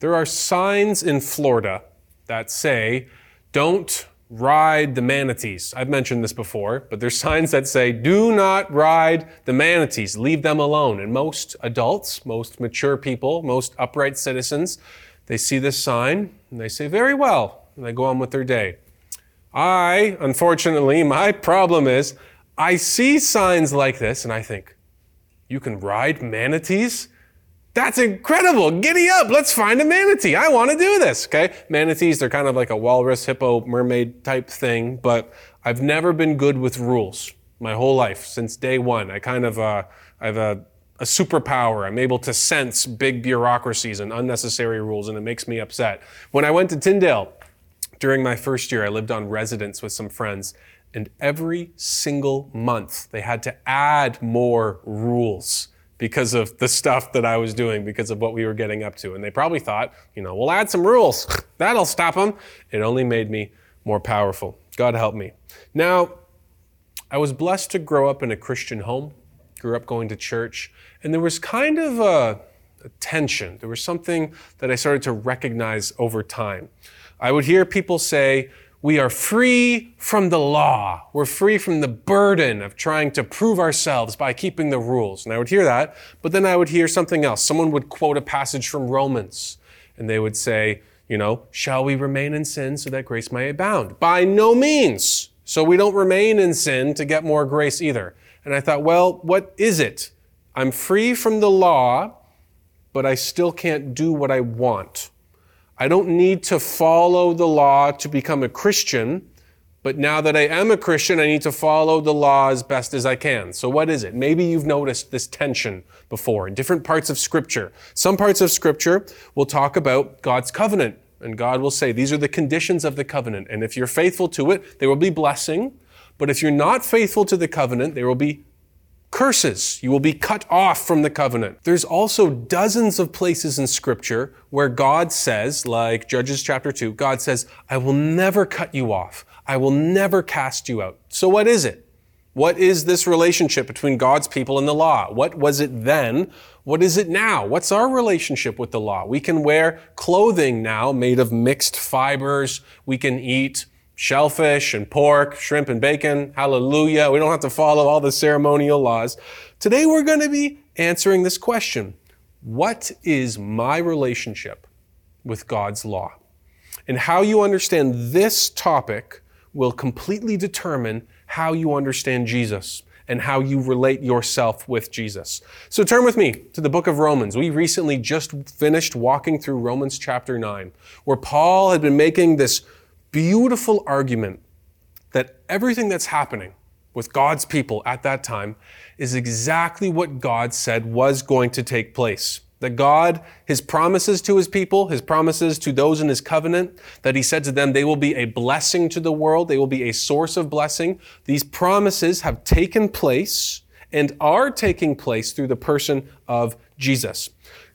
There are signs in Florida that say, don't ride the manatees. I've mentioned this before, but there's signs that say, do not ride the manatees, leave them alone. And most adults, most mature people, most upright citizens, they see this sign and they say, very well, and they go on with their day. I, unfortunately, my problem is I see signs like this and I think, you can ride manatees? That's incredible. Giddy up. Let's find a manatee. I want to do this. Okay. Manatees, they're kind of like a walrus, hippo, mermaid type thing, but I've never been good with rules my whole life since day one. I kind of, uh, I have a, a superpower. I'm able to sense big bureaucracies and unnecessary rules, and it makes me upset. When I went to Tyndale during my first year, I lived on residence with some friends, and every single month they had to add more rules because of the stuff that I was doing, because of what we were getting up to. And they probably thought, you know, we'll add some rules. That'll stop them. It only made me more powerful. God help me. Now, I was blessed to grow up in a Christian home, grew up going to church, and there was kind of a, a tension. There was something that I started to recognize over time. I would hear people say, we are free from the law. We're free from the burden of trying to prove ourselves by keeping the rules. And I would hear that, but then I would hear something else. Someone would quote a passage from Romans, and they would say, you know, shall we remain in sin so that grace may abound? By no means. So we don't remain in sin to get more grace either. And I thought, well, what is it? I'm free from the law, but I still can't do what I want. I don't need to follow the law to become a Christian, but now that I am a Christian, I need to follow the law as best as I can. So what is it? Maybe you've noticed this tension before in different parts of Scripture. Some parts of Scripture will talk about God's covenant, and God will say, these are the conditions of the covenant, and if you're faithful to it, there will be blessing. But if you're not faithful to the covenant, there will be curses. You will be cut off from the covenant. There's also dozens of places in scripture where God says, like Judges chapter 2, God says, I will never cut you off. I will never cast you out. So what is it? What is this relationship between God's people and the law? What was it then? What is it now? What's our relationship with the law? We can wear clothing now made of mixed fibers. We can eat shellfish and pork, shrimp and bacon. Hallelujah. We don't have to follow all the ceremonial laws. Today we're going to be answering this question. What is my relationship with God's law? And how you understand this topic will completely determine how you understand Jesus and how you relate yourself with Jesus. So turn with me to the book of Romans. We recently just finished walking through Romans chapter 9, where Paul had been making this beautiful argument that everything that's happening with God's people at that time is exactly what God said was going to take place. That God, His promises to His people, His promises to those in His covenant, that He said to them, they will be a blessing to the world, they will be a source of blessing. These promises have taken place and are taking place through the person of Jesus.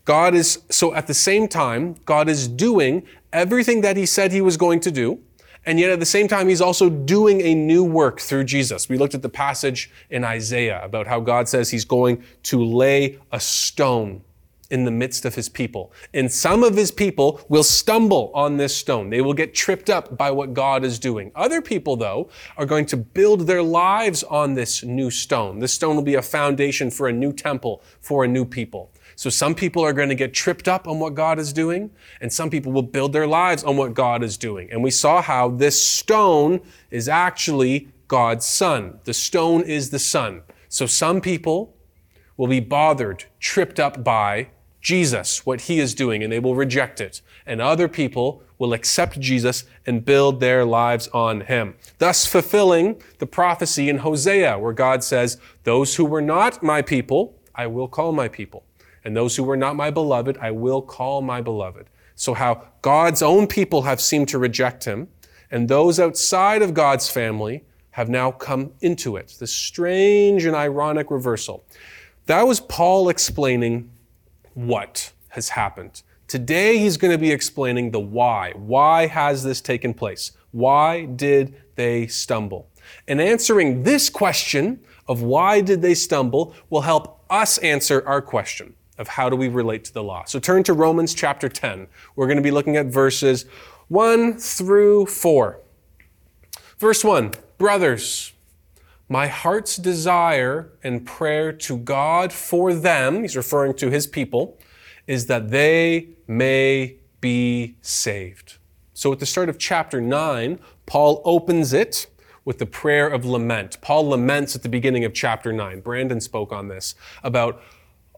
God is, so at the same time, God is doing everything that He said He was going to do. And yet at the same time, he's also doing a new work through Jesus. We looked at the passage in Isaiah about how God says he's going to lay a stone in the midst of his people. And some of his people will stumble on this stone. They will get tripped up by what God is doing. Other people, though, are going to build their lives on this new stone. This stone will be a foundation for a new temple for a new people. So some people are going to get tripped up on what God is doing, and some people will build their lives on what God is doing. And we saw how this stone is actually God's son. The stone is the son. So some people will be bothered, tripped up by Jesus, what he is doing, and they will reject it. And other people will accept Jesus and build their lives on him. Thus fulfilling the prophecy in Hosea, where God says, Those who were not my people, I will call my people. And those who were not my beloved, I will call my beloved. So, how God's own people have seemed to reject him, and those outside of God's family have now come into it. This strange and ironic reversal. That was Paul explaining what has happened. Today, he's going to be explaining the why. Why has this taken place? Why did they stumble? And answering this question of why did they stumble will help us answer our question of how do we relate to the law. So turn to Romans chapter 10. We're going to be looking at verses 1 through 4. Verse 1 Brothers, my heart's desire and prayer to God for them, he's referring to his people, is that they may be saved. So at the start of chapter 9, Paul opens it with the prayer of lament. Paul laments at the beginning of chapter 9. Brandon spoke on this about,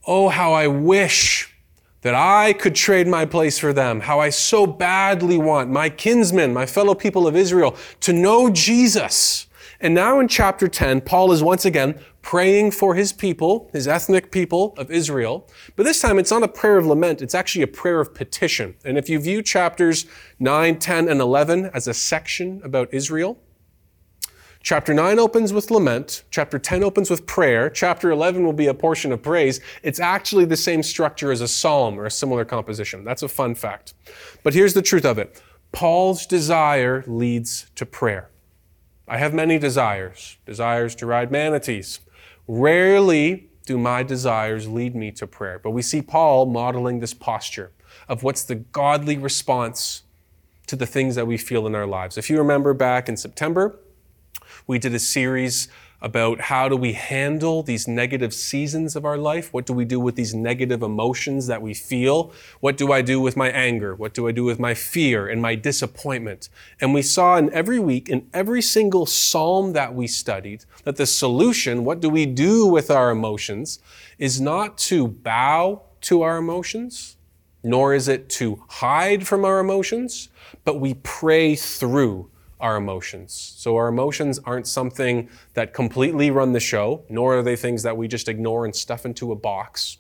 oh, how I wish that I could trade my place for them, how I so badly want my kinsmen, my fellow people of Israel, to know Jesus. And now in chapter 10, Paul is once again praying for his people, his ethnic people of Israel. But this time it's not a prayer of lament, it's actually a prayer of petition. And if you view chapters 9, 10, and 11 as a section about Israel, Chapter 9 opens with lament. Chapter 10 opens with prayer. Chapter 11 will be a portion of praise. It's actually the same structure as a psalm or a similar composition. That's a fun fact. But here's the truth of it Paul's desire leads to prayer. I have many desires desires to ride manatees. Rarely do my desires lead me to prayer. But we see Paul modeling this posture of what's the godly response to the things that we feel in our lives. If you remember back in September, we did a series about how do we handle these negative seasons of our life? What do we do with these negative emotions that we feel? What do I do with my anger? What do I do with my fear and my disappointment? And we saw in every week, in every single psalm that we studied, that the solution, what do we do with our emotions, is not to bow to our emotions, nor is it to hide from our emotions, but we pray through our emotions. So our emotions aren't something that completely run the show, nor are they things that we just ignore and stuff into a box.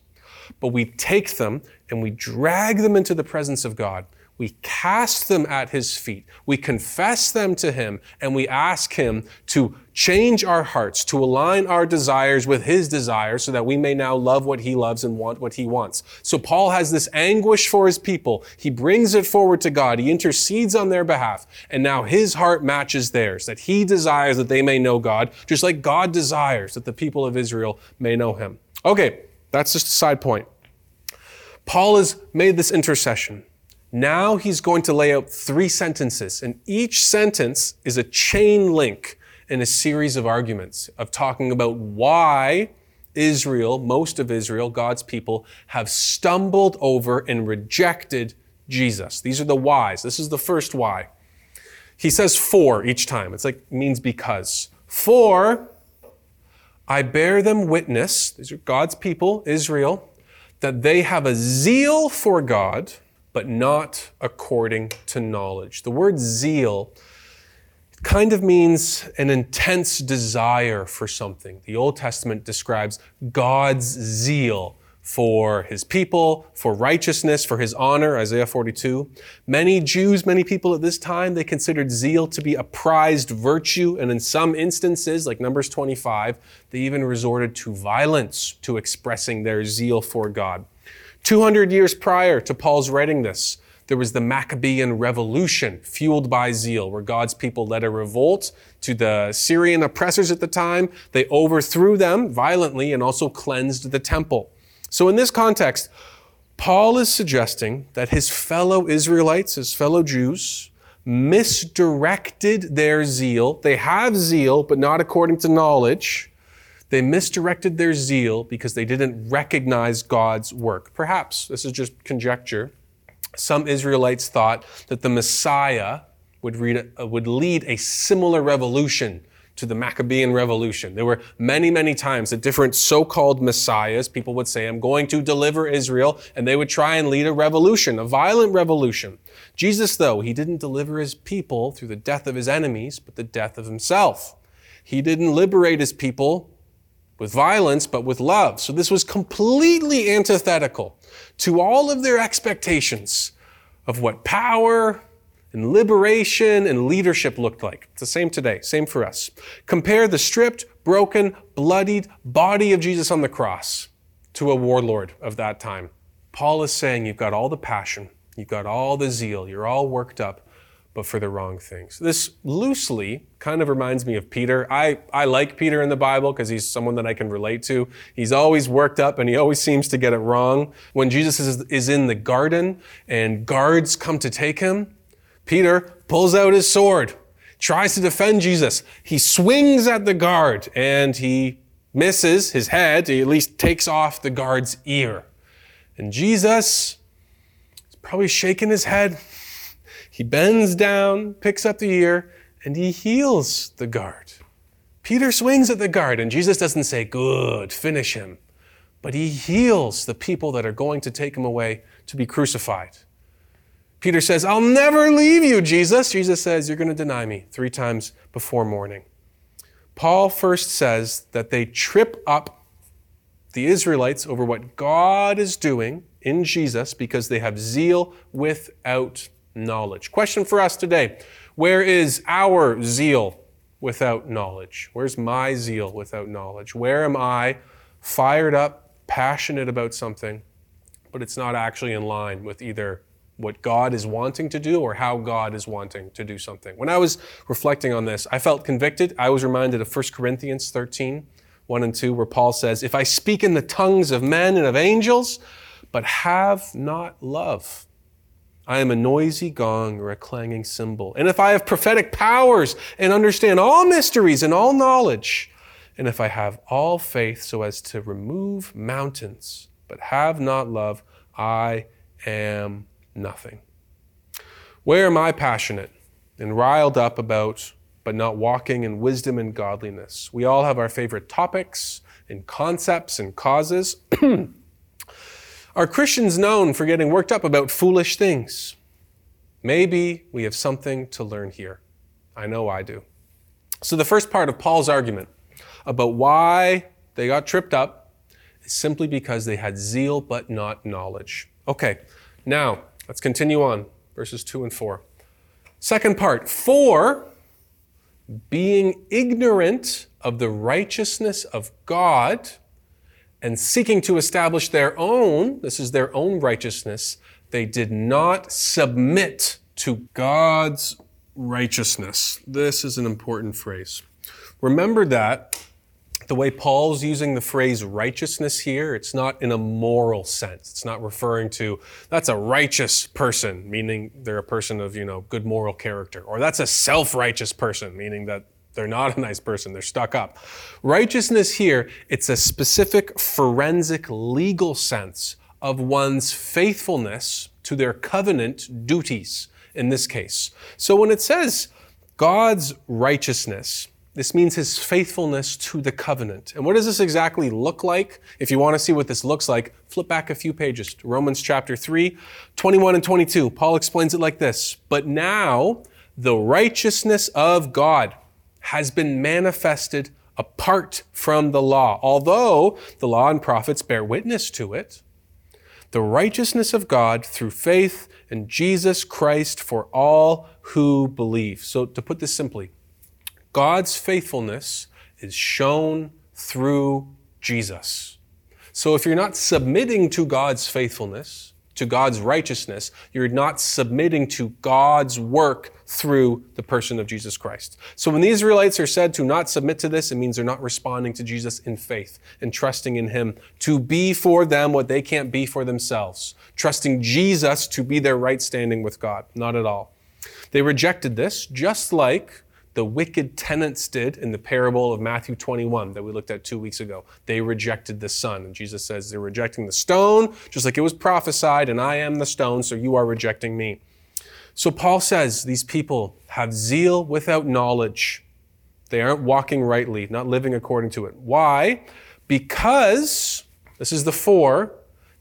But we take them and we drag them into the presence of God we cast them at his feet. We confess them to him and we ask him to change our hearts, to align our desires with his desires so that we may now love what he loves and want what he wants. So Paul has this anguish for his people. He brings it forward to God. He intercedes on their behalf. And now his heart matches theirs, that he desires that they may know God, just like God desires that the people of Israel may know him. Okay, that's just a side point. Paul has made this intercession. Now he's going to lay out three sentences, and each sentence is a chain link in a series of arguments of talking about why Israel, most of Israel, God's people, have stumbled over and rejected Jesus. These are the whys. This is the first why. He says for each time. It's like means because. For I bear them witness, these are God's people, Israel, that they have a zeal for God but not according to knowledge. The word zeal kind of means an intense desire for something. The Old Testament describes God's zeal for his people, for righteousness, for his honor, Isaiah 42. Many Jews, many people at this time, they considered zeal to be a prized virtue, and in some instances, like Numbers 25, they even resorted to violence to expressing their zeal for God. 200 years prior to Paul's writing this, there was the Maccabean revolution fueled by zeal, where God's people led a revolt to the Syrian oppressors at the time. They overthrew them violently and also cleansed the temple. So, in this context, Paul is suggesting that his fellow Israelites, his fellow Jews, misdirected their zeal. They have zeal, but not according to knowledge. They misdirected their zeal because they didn't recognize God's work. Perhaps, this is just conjecture, some Israelites thought that the Messiah would, read, uh, would lead a similar revolution to the Maccabean revolution. There were many, many times that different so-called messiahs, people would say, I'm going to deliver Israel, and they would try and lead a revolution, a violent revolution. Jesus, though, he didn't deliver his people through the death of his enemies, but the death of himself. He didn't liberate his people with violence, but with love. So this was completely antithetical to all of their expectations of what power and liberation and leadership looked like. It's the same today, same for us. Compare the stripped, broken, bloodied body of Jesus on the cross to a warlord of that time. Paul is saying you've got all the passion, you've got all the zeal, you're all worked up, but for the wrong things. This loosely kind of reminds me of Peter. I, I like Peter in the Bible because he's someone that I can relate to. He's always worked up and he always seems to get it wrong. When Jesus is, is in the garden and guards come to take him, Peter pulls out his sword, tries to defend Jesus. He swings at the guard and he misses his head. He at least takes off the guard's ear. And Jesus is probably shaking his head he bends down, picks up the ear, and he heals the guard. Peter swings at the guard, and Jesus doesn't say, Good, finish him. But he heals the people that are going to take him away to be crucified. Peter says, I'll never leave you, Jesus. Jesus says, You're going to deny me three times before morning. Paul first says that they trip up the Israelites over what God is doing in Jesus because they have zeal without knowledge. Question for us today Where is our zeal without knowledge? Where's my zeal without knowledge? Where am I fired up, passionate about something, but it's not actually in line with either what God is wanting to do or how God is wanting to do something? When I was reflecting on this, I felt convicted. I was reminded of 1 Corinthians 13. 1 and 2, where Paul says, If I speak in the tongues of men and of angels, but have not love, I am a noisy gong or a clanging cymbal. And if I have prophetic powers and understand all mysteries and all knowledge, and if I have all faith so as to remove mountains, but have not love, I am nothing. Where am I passionate and riled up about, but not walking in wisdom and godliness? We all have our favorite topics and concepts and causes. Are Christians known for getting worked up about foolish things? Maybe we have something to learn here. I know I do. So, the first part of Paul's argument about why they got tripped up is simply because they had zeal but not knowledge. Okay, now let's continue on, verses 2 and 4. Second part, for being ignorant of the righteousness of God and seeking to establish their own, this is their own righteousness, they did not submit to God's righteousness. This is an important phrase. Remember that the way Paul's using the phrase righteousness here, it's not in a moral sense. It's not referring to that's a righteous person, meaning they're a person of, you know, good moral character, or that's a self-righteous person, meaning that they're not a nice person. They're stuck up. Righteousness here, it's a specific forensic legal sense of one's faithfulness to their covenant duties in this case. So when it says God's righteousness, this means his faithfulness to the covenant. And what does this exactly look like? If you want to see what this looks like, flip back a few pages to Romans chapter 3, 21 and 22. Paul explains it like this But now the righteousness of God has been manifested apart from the law. Although the law and prophets bear witness to it, the righteousness of God through faith in Jesus Christ for all who believe. So, to put this simply, God's faithfulness is shown through Jesus. So, if you're not submitting to God's faithfulness, to God's righteousness, you're not submitting to God's work through the person of Jesus Christ. So when the Israelites are said to not submit to this, it means they're not responding to Jesus in faith and trusting in Him to be for them what they can't be for themselves, trusting Jesus to be their right standing with God. Not at all. They rejected this, just like the wicked tenants did in the parable of Matthew 21 that we looked at two weeks ago. They rejected the Son. And Jesus says they're rejecting the stone, just like it was prophesied, and I am the stone, so you are rejecting me. So Paul says these people have zeal without knowledge. They aren't walking rightly, not living according to it. Why? Because, this is the four,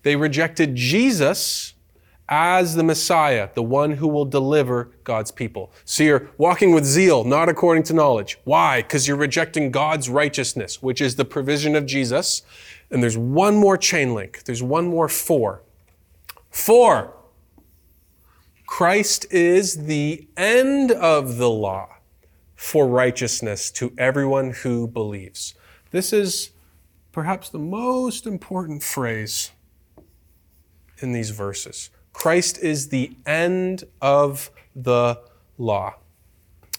they rejected Jesus as the Messiah, the one who will deliver God's people. So you're walking with zeal, not according to knowledge. Why? Because you're rejecting God's righteousness, which is the provision of Jesus. And there's one more chain link. There's one more four. Four. Christ is the end of the law for righteousness to everyone who believes. This is perhaps the most important phrase in these verses. Christ is the end of the law.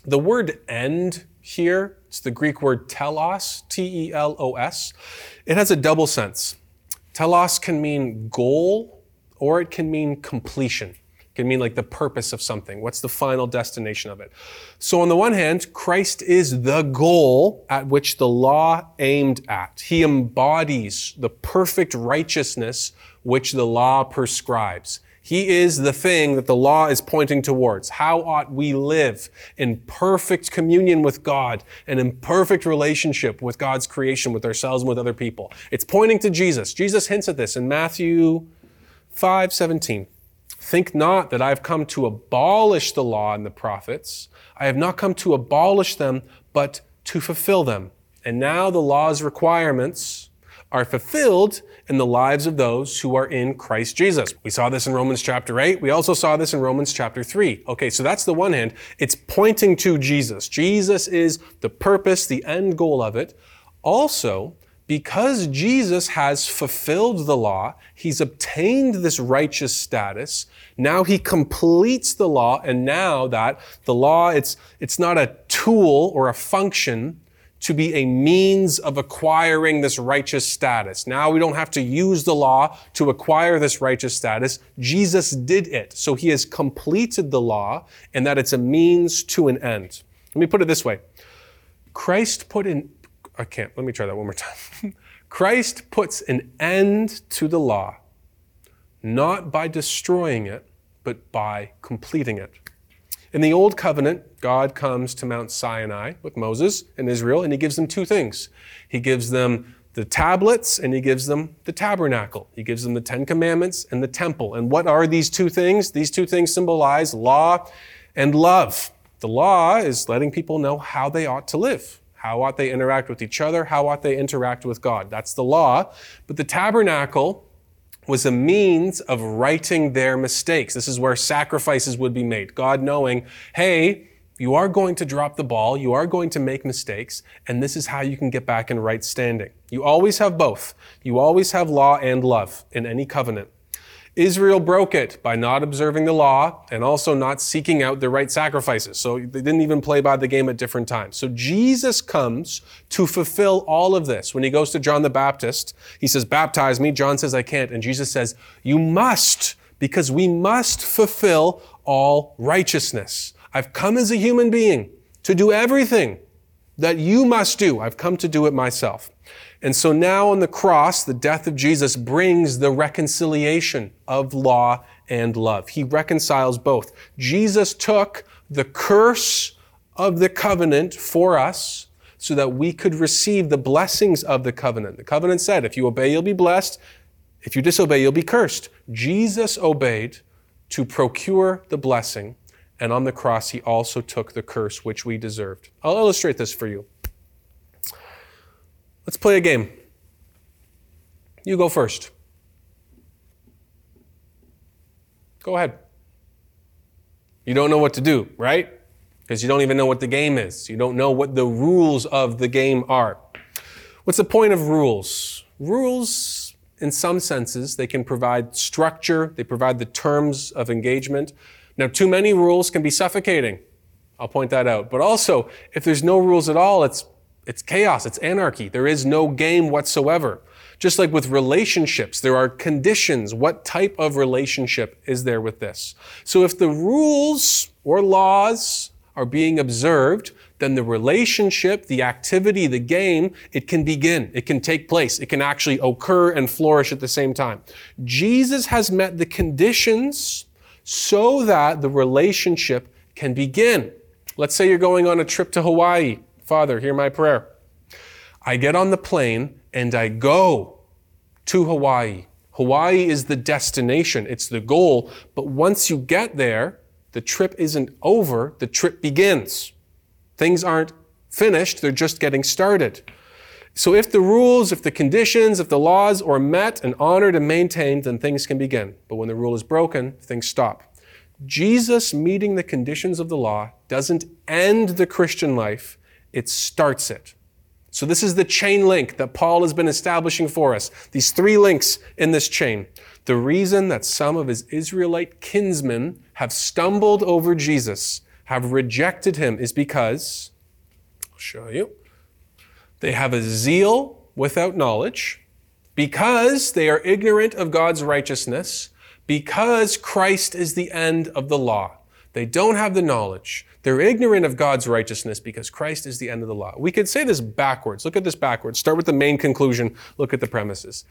The word end here, it's the Greek word telos, T E L O S. It has a double sense. Telos can mean goal or it can mean completion. It can mean like the purpose of something. What's the final destination of it? So on the one hand, Christ is the goal at which the law aimed at. He embodies the perfect righteousness which the law prescribes. He is the thing that the law is pointing towards. How ought we live in perfect communion with God and in perfect relationship with God's creation, with ourselves and with other people? It's pointing to Jesus. Jesus hints at this in Matthew 5 17. Think not that I have come to abolish the law and the prophets. I have not come to abolish them, but to fulfill them. And now the law's requirements are fulfilled in the lives of those who are in Christ Jesus. We saw this in Romans chapter 8. We also saw this in Romans chapter 3. Okay, so that's the one hand. It's pointing to Jesus. Jesus is the purpose, the end goal of it. Also, because Jesus has fulfilled the law, he's obtained this righteous status. Now he completes the law, and now that the law, it's, it's not a tool or a function, to be a means of acquiring this righteous status. Now we don't have to use the law to acquire this righteous status. Jesus did it. So he has completed the law and that it's a means to an end. Let me put it this way. Christ put in, I can't, let me try that one more time. Christ puts an end to the law, not by destroying it, but by completing it. In the Old Covenant, God comes to Mount Sinai with Moses and Israel, and he gives them two things. He gives them the tablets and he gives them the tabernacle. He gives them the Ten Commandments and the temple. And what are these two things? These two things symbolize law and love. The law is letting people know how they ought to live. How ought they interact with each other? How ought they interact with God? That's the law. But the tabernacle was a means of righting their mistakes. This is where sacrifices would be made. God knowing, hey, you are going to drop the ball, you are going to make mistakes, and this is how you can get back in right standing. You always have both. You always have law and love in any covenant. Israel broke it by not observing the law and also not seeking out the right sacrifices. So they didn't even play by the game at different times. So Jesus comes to fulfill all of this. When he goes to John the Baptist, he says, Baptize me. John says, I can't. And Jesus says, You must, because we must fulfill all righteousness. I've come as a human being to do everything that you must do. I've come to do it myself. And so now on the cross, the death of Jesus brings the reconciliation of law and love. He reconciles both. Jesus took the curse of the covenant for us so that we could receive the blessings of the covenant. The covenant said, if you obey, you'll be blessed. If you disobey, you'll be cursed. Jesus obeyed to procure the blessing, and on the cross, he also took the curse which we deserved. I'll illustrate this for you. Let's play a game. You go first. Go ahead. You don't know what to do, right? Because you don't even know what the game is. You don't know what the rules of the game are. What's the point of rules? Rules, in some senses, they can provide structure, they provide the terms of engagement. Now, too many rules can be suffocating. I'll point that out. But also, if there's no rules at all, it's it's chaos, it's anarchy. There is no game whatsoever. Just like with relationships, there are conditions. What type of relationship is there with this? So if the rules or laws are being observed, then the relationship, the activity, the game, it can begin. It can take place. It can actually occur and flourish at the same time. Jesus has met the conditions so that the relationship can begin. Let's say you're going on a trip to Hawaii. Father, hear my prayer. I get on the plane and I go to Hawaii. Hawaii is the destination, it's the goal. But once you get there, the trip isn't over, the trip begins. Things aren't finished, they're just getting started. So if the rules, if the conditions, if the laws are met and honored and maintained, then things can begin. But when the rule is broken, things stop. Jesus meeting the conditions of the law doesn't end the Christian life, it starts it. So, this is the chain link that Paul has been establishing for us. These three links in this chain. The reason that some of his Israelite kinsmen have stumbled over Jesus have rejected him is because, I'll show you, they have a zeal without knowledge, because they are ignorant of God's righteousness, because Christ is the end of the law. They don't have the knowledge. They're ignorant of God's righteousness because Christ is the end of the law. We could say this backwards. Look at this backwards. Start with the main conclusion, look at the premises.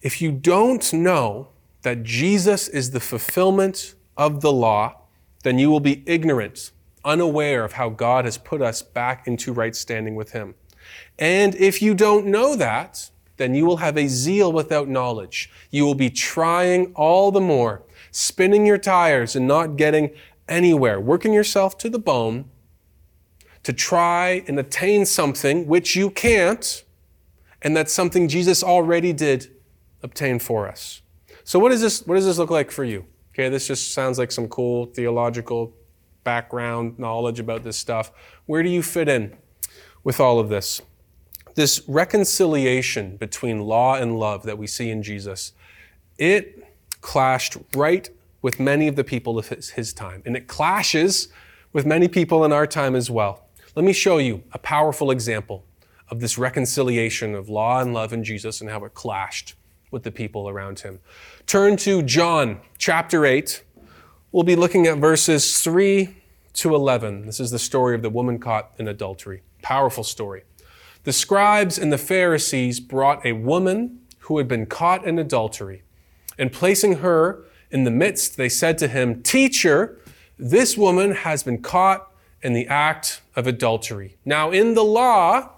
If you don't know that Jesus is the fulfillment of the law, then you will be ignorant, unaware of how God has put us back into right standing with Him. And if you don't know that, then you will have a zeal without knowledge. You will be trying all the more, spinning your tires and not getting anywhere, working yourself to the bone to try and attain something which you can't, and that's something Jesus already did obtain for us. So what does this what does this look like for you? Okay, this just sounds like some cool theological background knowledge about this stuff. Where do you fit in with all of this? This reconciliation between law and love that we see in Jesus, it clashed right with many of the people of his, his time, and it clashes with many people in our time as well. Let me show you a powerful example of this reconciliation of law and love in Jesus and how it clashed with the people around him. Turn to John chapter 8. We'll be looking at verses 3 to 11. This is the story of the woman caught in adultery. Powerful story. The scribes and the Pharisees brought a woman who had been caught in adultery, and placing her in the midst, they said to him, Teacher, this woman has been caught in the act of adultery. Now, in the law,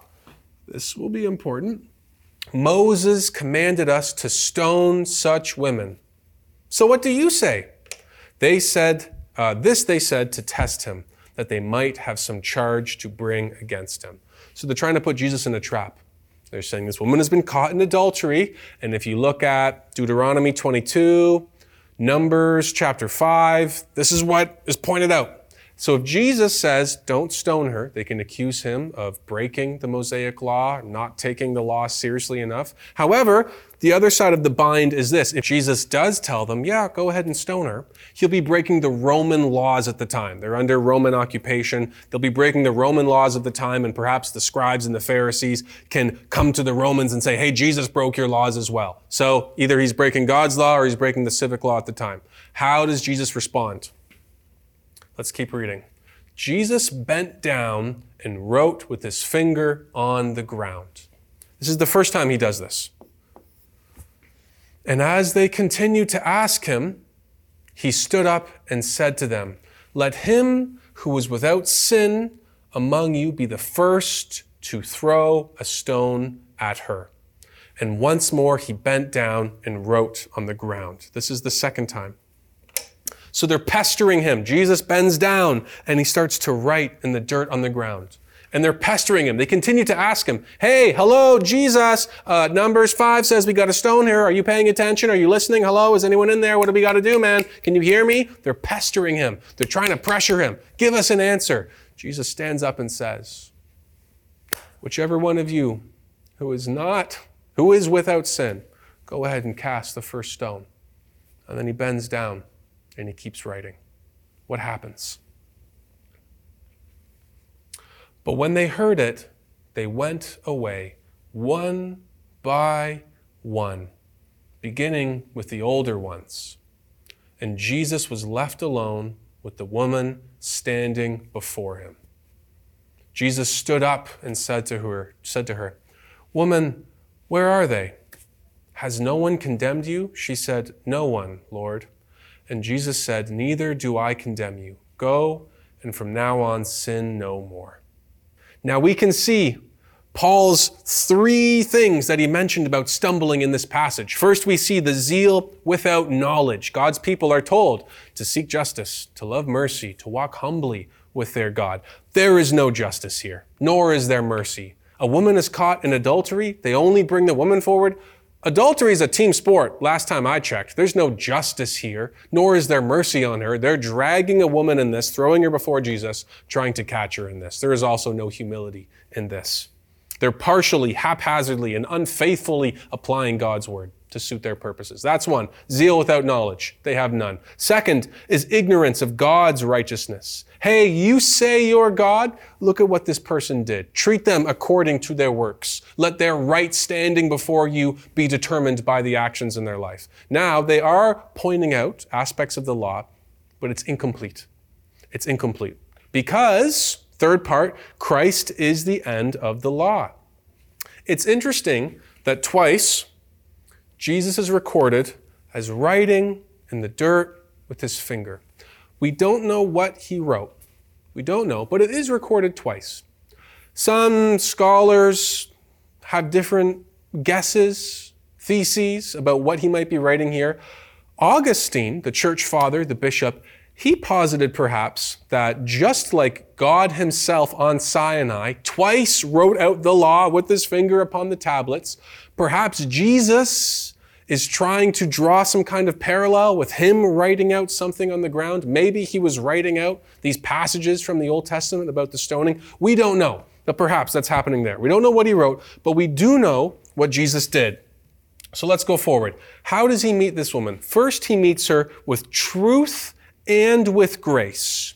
this will be important. Moses commanded us to stone such women. So what do you say? They said, uh, this they said to test him, that they might have some charge to bring against him. So they're trying to put Jesus in a trap. They're saying this woman has been caught in adultery. And if you look at Deuteronomy 22, Numbers chapter 5, this is what is pointed out. So if Jesus says, don't stone her, they can accuse him of breaking the Mosaic law, not taking the law seriously enough. However, the other side of the bind is this. If Jesus does tell them, yeah, go ahead and stone her, he'll be breaking the Roman laws at the time. They're under Roman occupation. They'll be breaking the Roman laws of the time, and perhaps the scribes and the Pharisees can come to the Romans and say, hey, Jesus broke your laws as well. So either he's breaking God's law or he's breaking the civic law at the time. How does Jesus respond? Let's keep reading. Jesus bent down and wrote with his finger on the ground. This is the first time he does this. And as they continued to ask him, he stood up and said to them, Let him who was without sin among you be the first to throw a stone at her. And once more he bent down and wrote on the ground. This is the second time. So they're pestering him. Jesus bends down and he starts to write in the dirt on the ground. And they're pestering him. They continue to ask him, Hey, hello, Jesus. Uh, Numbers 5 says we got a stone here. Are you paying attention? Are you listening? Hello, is anyone in there? What do we got to do, man? Can you hear me? They're pestering him. They're trying to pressure him. Give us an answer. Jesus stands up and says, Whichever one of you who is not, who is without sin, go ahead and cast the first stone. And then he bends down and he keeps writing. What happens? But when they heard it, they went away, one by one, beginning with the older ones. And Jesus was left alone with the woman standing before him. Jesus stood up and said to her, said to her, Woman, where are they? Has no one condemned you? She said, No one, Lord. And Jesus said, Neither do I condemn you. Go, and from now on sin no more. Now we can see Paul's three things that he mentioned about stumbling in this passage. First, we see the zeal without knowledge. God's people are told to seek justice, to love mercy, to walk humbly with their God. There is no justice here, nor is there mercy. A woman is caught in adultery. They only bring the woman forward. Adultery is a team sport, last time I checked. There's no justice here, nor is there mercy on her. They're dragging a woman in this, throwing her before Jesus, trying to catch her in this. There is also no humility in this. They're partially, haphazardly, and unfaithfully applying God's word to suit their purposes. That's one. Zeal without knowledge. They have none. Second is ignorance of God's righteousness. Hey, you say you're God? Look at what this person did. Treat them according to their works. Let their right standing before you be determined by the actions in their life. Now, they are pointing out aspects of the law, but it's incomplete. It's incomplete. Because, third part, Christ is the end of the law. It's interesting that twice Jesus is recorded as writing in the dirt with his finger. We don't know what he wrote. We don't know, but it is recorded twice. Some scholars have different guesses, theses about what he might be writing here. Augustine, the church father, the bishop, he posited perhaps that just like God himself on Sinai twice wrote out the law with his finger upon the tablets, perhaps Jesus is trying to draw some kind of parallel with him writing out something on the ground. Maybe he was writing out these passages from the Old Testament about the stoning. We don't know, but perhaps that's happening there. We don't know what he wrote, but we do know what Jesus did. So let's go forward. How does he meet this woman? First, he meets her with truth and with grace.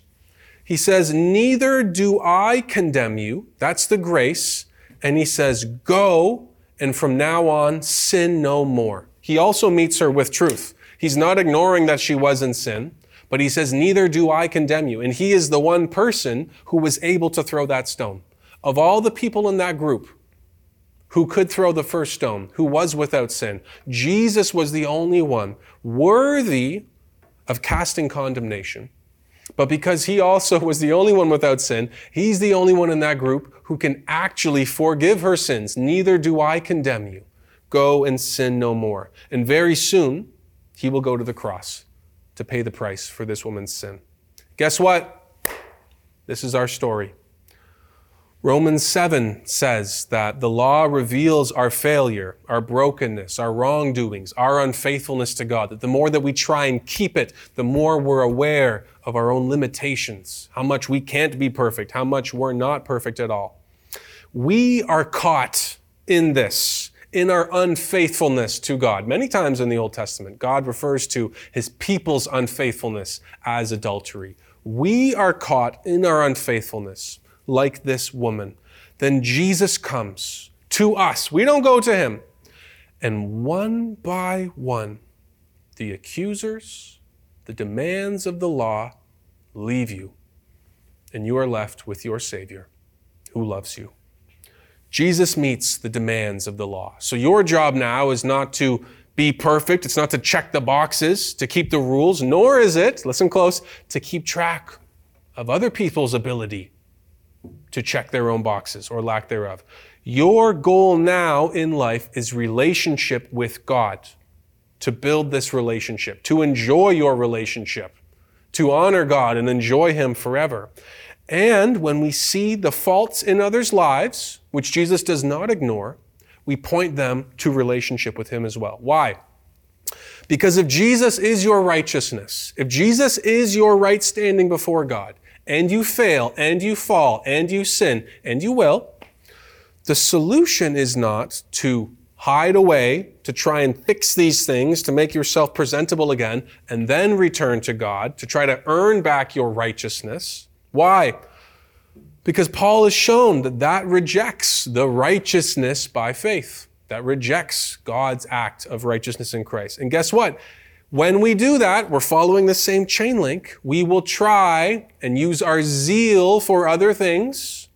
He says, Neither do I condemn you. That's the grace. And he says, Go, and from now on, sin no more. He also meets her with truth. He's not ignoring that she was in sin, but he says, Neither do I condemn you. And he is the one person who was able to throw that stone. Of all the people in that group who could throw the first stone, who was without sin, Jesus was the only one worthy of casting condemnation. But because he also was the only one without sin, he's the only one in that group who can actually forgive her sins. Neither do I condemn you. Go and sin no more. And very soon, he will go to the cross to pay the price for this woman's sin. Guess what? This is our story. Romans 7 says that the law reveals our failure, our brokenness, our wrongdoings, our unfaithfulness to God. That the more that we try and keep it, the more we're aware of our own limitations, how much we can't be perfect, how much we're not perfect at all. We are caught in this in our unfaithfulness to God. Many times in the Old Testament, God refers to his people's unfaithfulness as adultery. We are caught in our unfaithfulness like this woman. Then Jesus comes to us. We don't go to him. And one by one, the accusers, the demands of the law leave you, and you are left with your Savior who loves you. Jesus meets the demands of the law. So your job now is not to be perfect. It's not to check the boxes, to keep the rules, nor is it, listen close, to keep track of other people's ability to check their own boxes or lack thereof. Your goal now in life is relationship with God, to build this relationship, to enjoy your relationship, to honor God and enjoy Him forever. And when we see the faults in others' lives, which Jesus does not ignore, we point them to relationship with Him as well. Why? Because if Jesus is your righteousness, if Jesus is your right standing before God, and you fail, and you fall, and you sin, and you will, the solution is not to hide away, to try and fix these things, to make yourself presentable again, and then return to God, to try to earn back your righteousness. Why? Because Paul has shown that that rejects the righteousness by faith. That rejects God's act of righteousness in Christ. And guess what? When we do that, we're following the same chain link. We will try and use our zeal for other things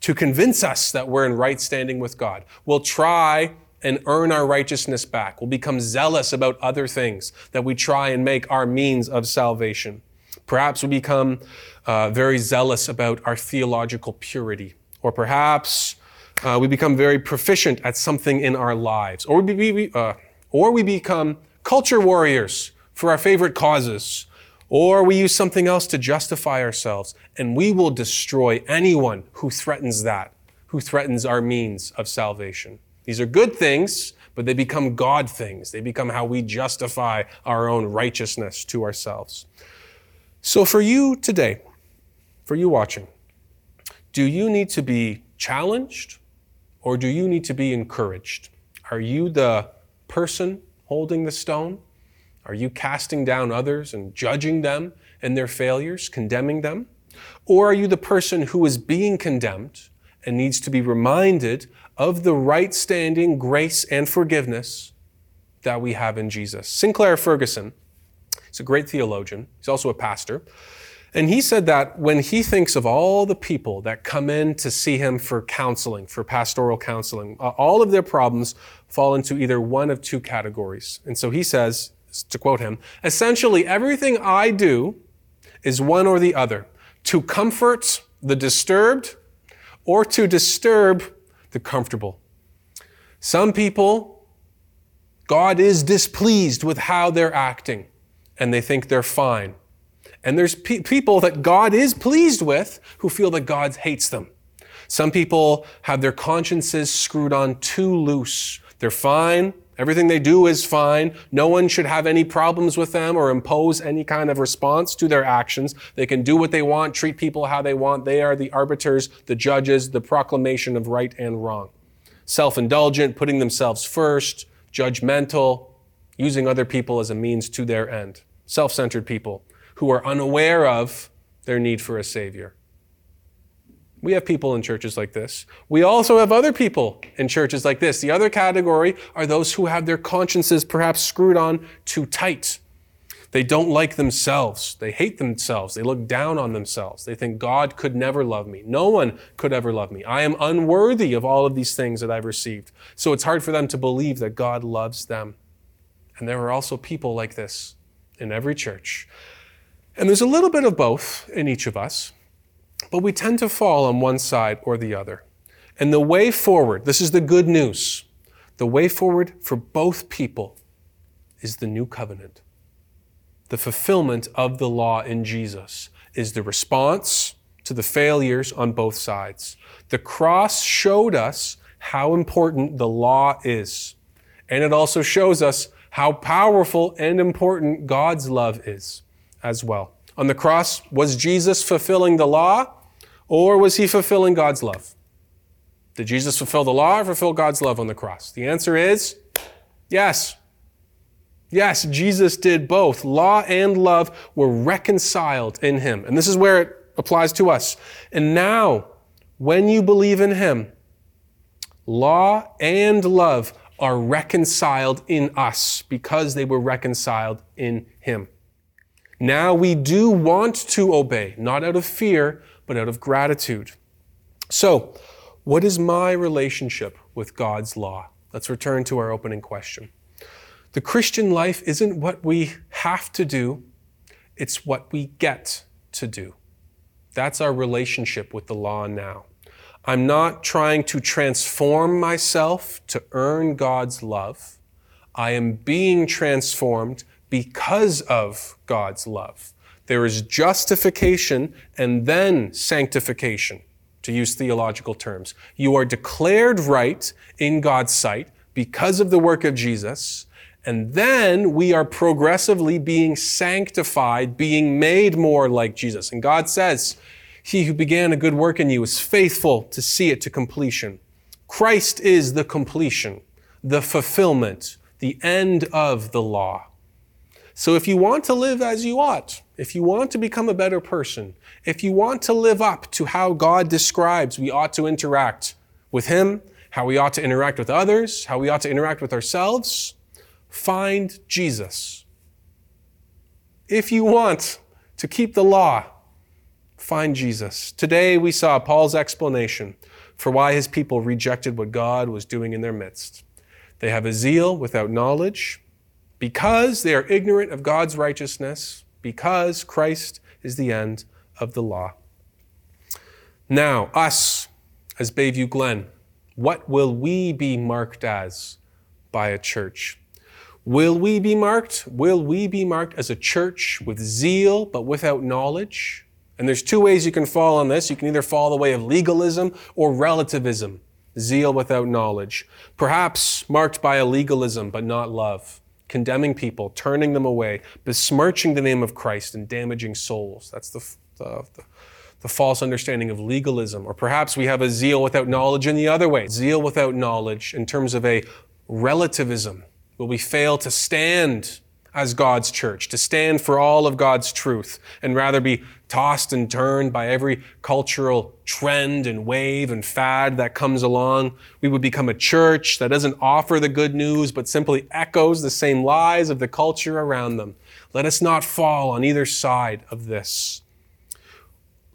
to convince us that we're in right standing with God. We'll try and earn our righteousness back. We'll become zealous about other things that we try and make our means of salvation. Perhaps we become uh, very zealous about our theological purity, or perhaps uh, we become very proficient at something in our lives, or we, be, uh, or we become culture warriors for our favorite causes, or we use something else to justify ourselves, and we will destroy anyone who threatens that, who threatens our means of salvation. These are good things, but they become God things. They become how we justify our own righteousness to ourselves. So, for you today, for you watching, do you need to be challenged or do you need to be encouraged? Are you the person holding the stone? Are you casting down others and judging them and their failures, condemning them? Or are you the person who is being condemned and needs to be reminded of the right standing, grace, and forgiveness that we have in Jesus? Sinclair Ferguson, he's a great theologian, he's also a pastor. And he said that when he thinks of all the people that come in to see him for counseling, for pastoral counseling, uh, all of their problems fall into either one of two categories. And so he says, to quote him, essentially everything I do is one or the other to comfort the disturbed or to disturb the comfortable. Some people, God is displeased with how they're acting and they think they're fine. And there's pe- people that God is pleased with who feel that God hates them. Some people have their consciences screwed on too loose. They're fine. Everything they do is fine. No one should have any problems with them or impose any kind of response to their actions. They can do what they want, treat people how they want. They are the arbiters, the judges, the proclamation of right and wrong. Self indulgent, putting themselves first, judgmental, using other people as a means to their end. Self centered people who are unaware of their need for a Savior. We have people in churches like this. We also have other people in churches like this. The other category are those who have their consciences perhaps screwed on too tight. They don't like themselves. They hate themselves. They look down on themselves. They think God could never love me. No one could ever love me. I am unworthy of all of these things that I've received. So it's hard for them to believe that God loves them. And there are also people like this in every church. And there's a little bit of both in each of us, but we tend to fall on one side or the other. And the way forward, this is the good news, the way forward for both people is the new covenant. The fulfillment of the law in Jesus is the response to the failures on both sides. The cross showed us how important the law is. And it also shows us how powerful and important God's love is as well. On the cross, was Jesus fulfilling the law or was he fulfilling God's love? Did Jesus fulfill the law or fulfill God's love on the cross? The answer is yes. Yes, Jesus did both. Law and love were reconciled in him. And this is where it applies to us. And now, when you believe in him, law and love are reconciled in us because they were reconciled in him. Now we do want to obey, not out of fear, but out of gratitude. So, what is my relationship with God's law? Let's return to our opening question. The Christian life isn't what we have to do, it's what we get to do. That's our relationship with the law now. I'm not trying to transform myself to earn God's love. I am being transformed because of God's love. There is justification and then sanctification, to use theological terms. You are declared right in God's sight because of the work of Jesus, and then we are progressively being sanctified, being made more like Jesus. And God says, He who began a good work in you is faithful to see it to completion. Christ is the completion, the fulfillment, the end of the law. So if you want to live as you ought, if you want to become a better person, if you want to live up to how God describes we ought to interact with Him, how we ought to interact with others, how we ought to interact with ourselves, find Jesus. If you want to keep the law, find Jesus. Today we saw Paul's explanation for why his people rejected what God was doing in their midst. They have a zeal without knowledge because they are ignorant of God's righteousness, because Christ is the end of the law. Now, us as Bayview Glen, what will we be marked as by a church? Will we be marked? Will we be marked as a church with zeal but without knowledge? And there's two ways you can fall on this. You can either fall the way of legalism or relativism, zeal without knowledge. Perhaps marked by a legalism but not love condemning people, turning them away, besmirching the name of Christ, and damaging souls. That's the, the, the false understanding of legalism. Or perhaps we have a zeal without knowledge in the other way zeal without knowledge in terms of a relativism. Will we fail to stand as God's church, to stand for all of God's truth, and rather be tossed and turned by every cultural trend and wave and fad that comes along. We would become a church that doesn't offer the good news, but simply echoes the same lies of the culture around them. Let us not fall on either side of this.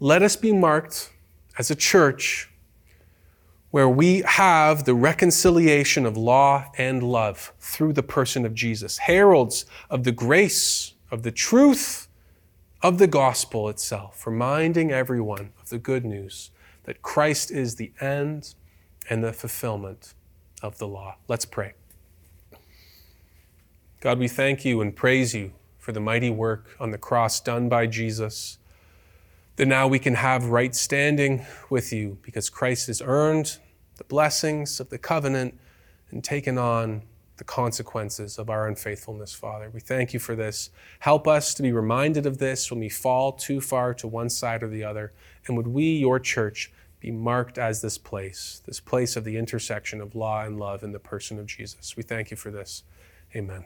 Let us be marked as a church where we have the reconciliation of law and love through the person of Jesus, heralds of the grace, of the truth of the gospel itself, reminding everyone of the good news that Christ is the end and the fulfillment of the law. Let's pray. God, we thank you and praise you for the mighty work on the cross done by Jesus that now we can have right standing with you because Christ has earned the blessings of the covenant and taken on the consequences of our unfaithfulness, Father. We thank you for this. Help us to be reminded of this when we fall too far to one side or the other. And would we, your church, be marked as this place, this place of the intersection of law and love in the person of Jesus. We thank you for this. Amen.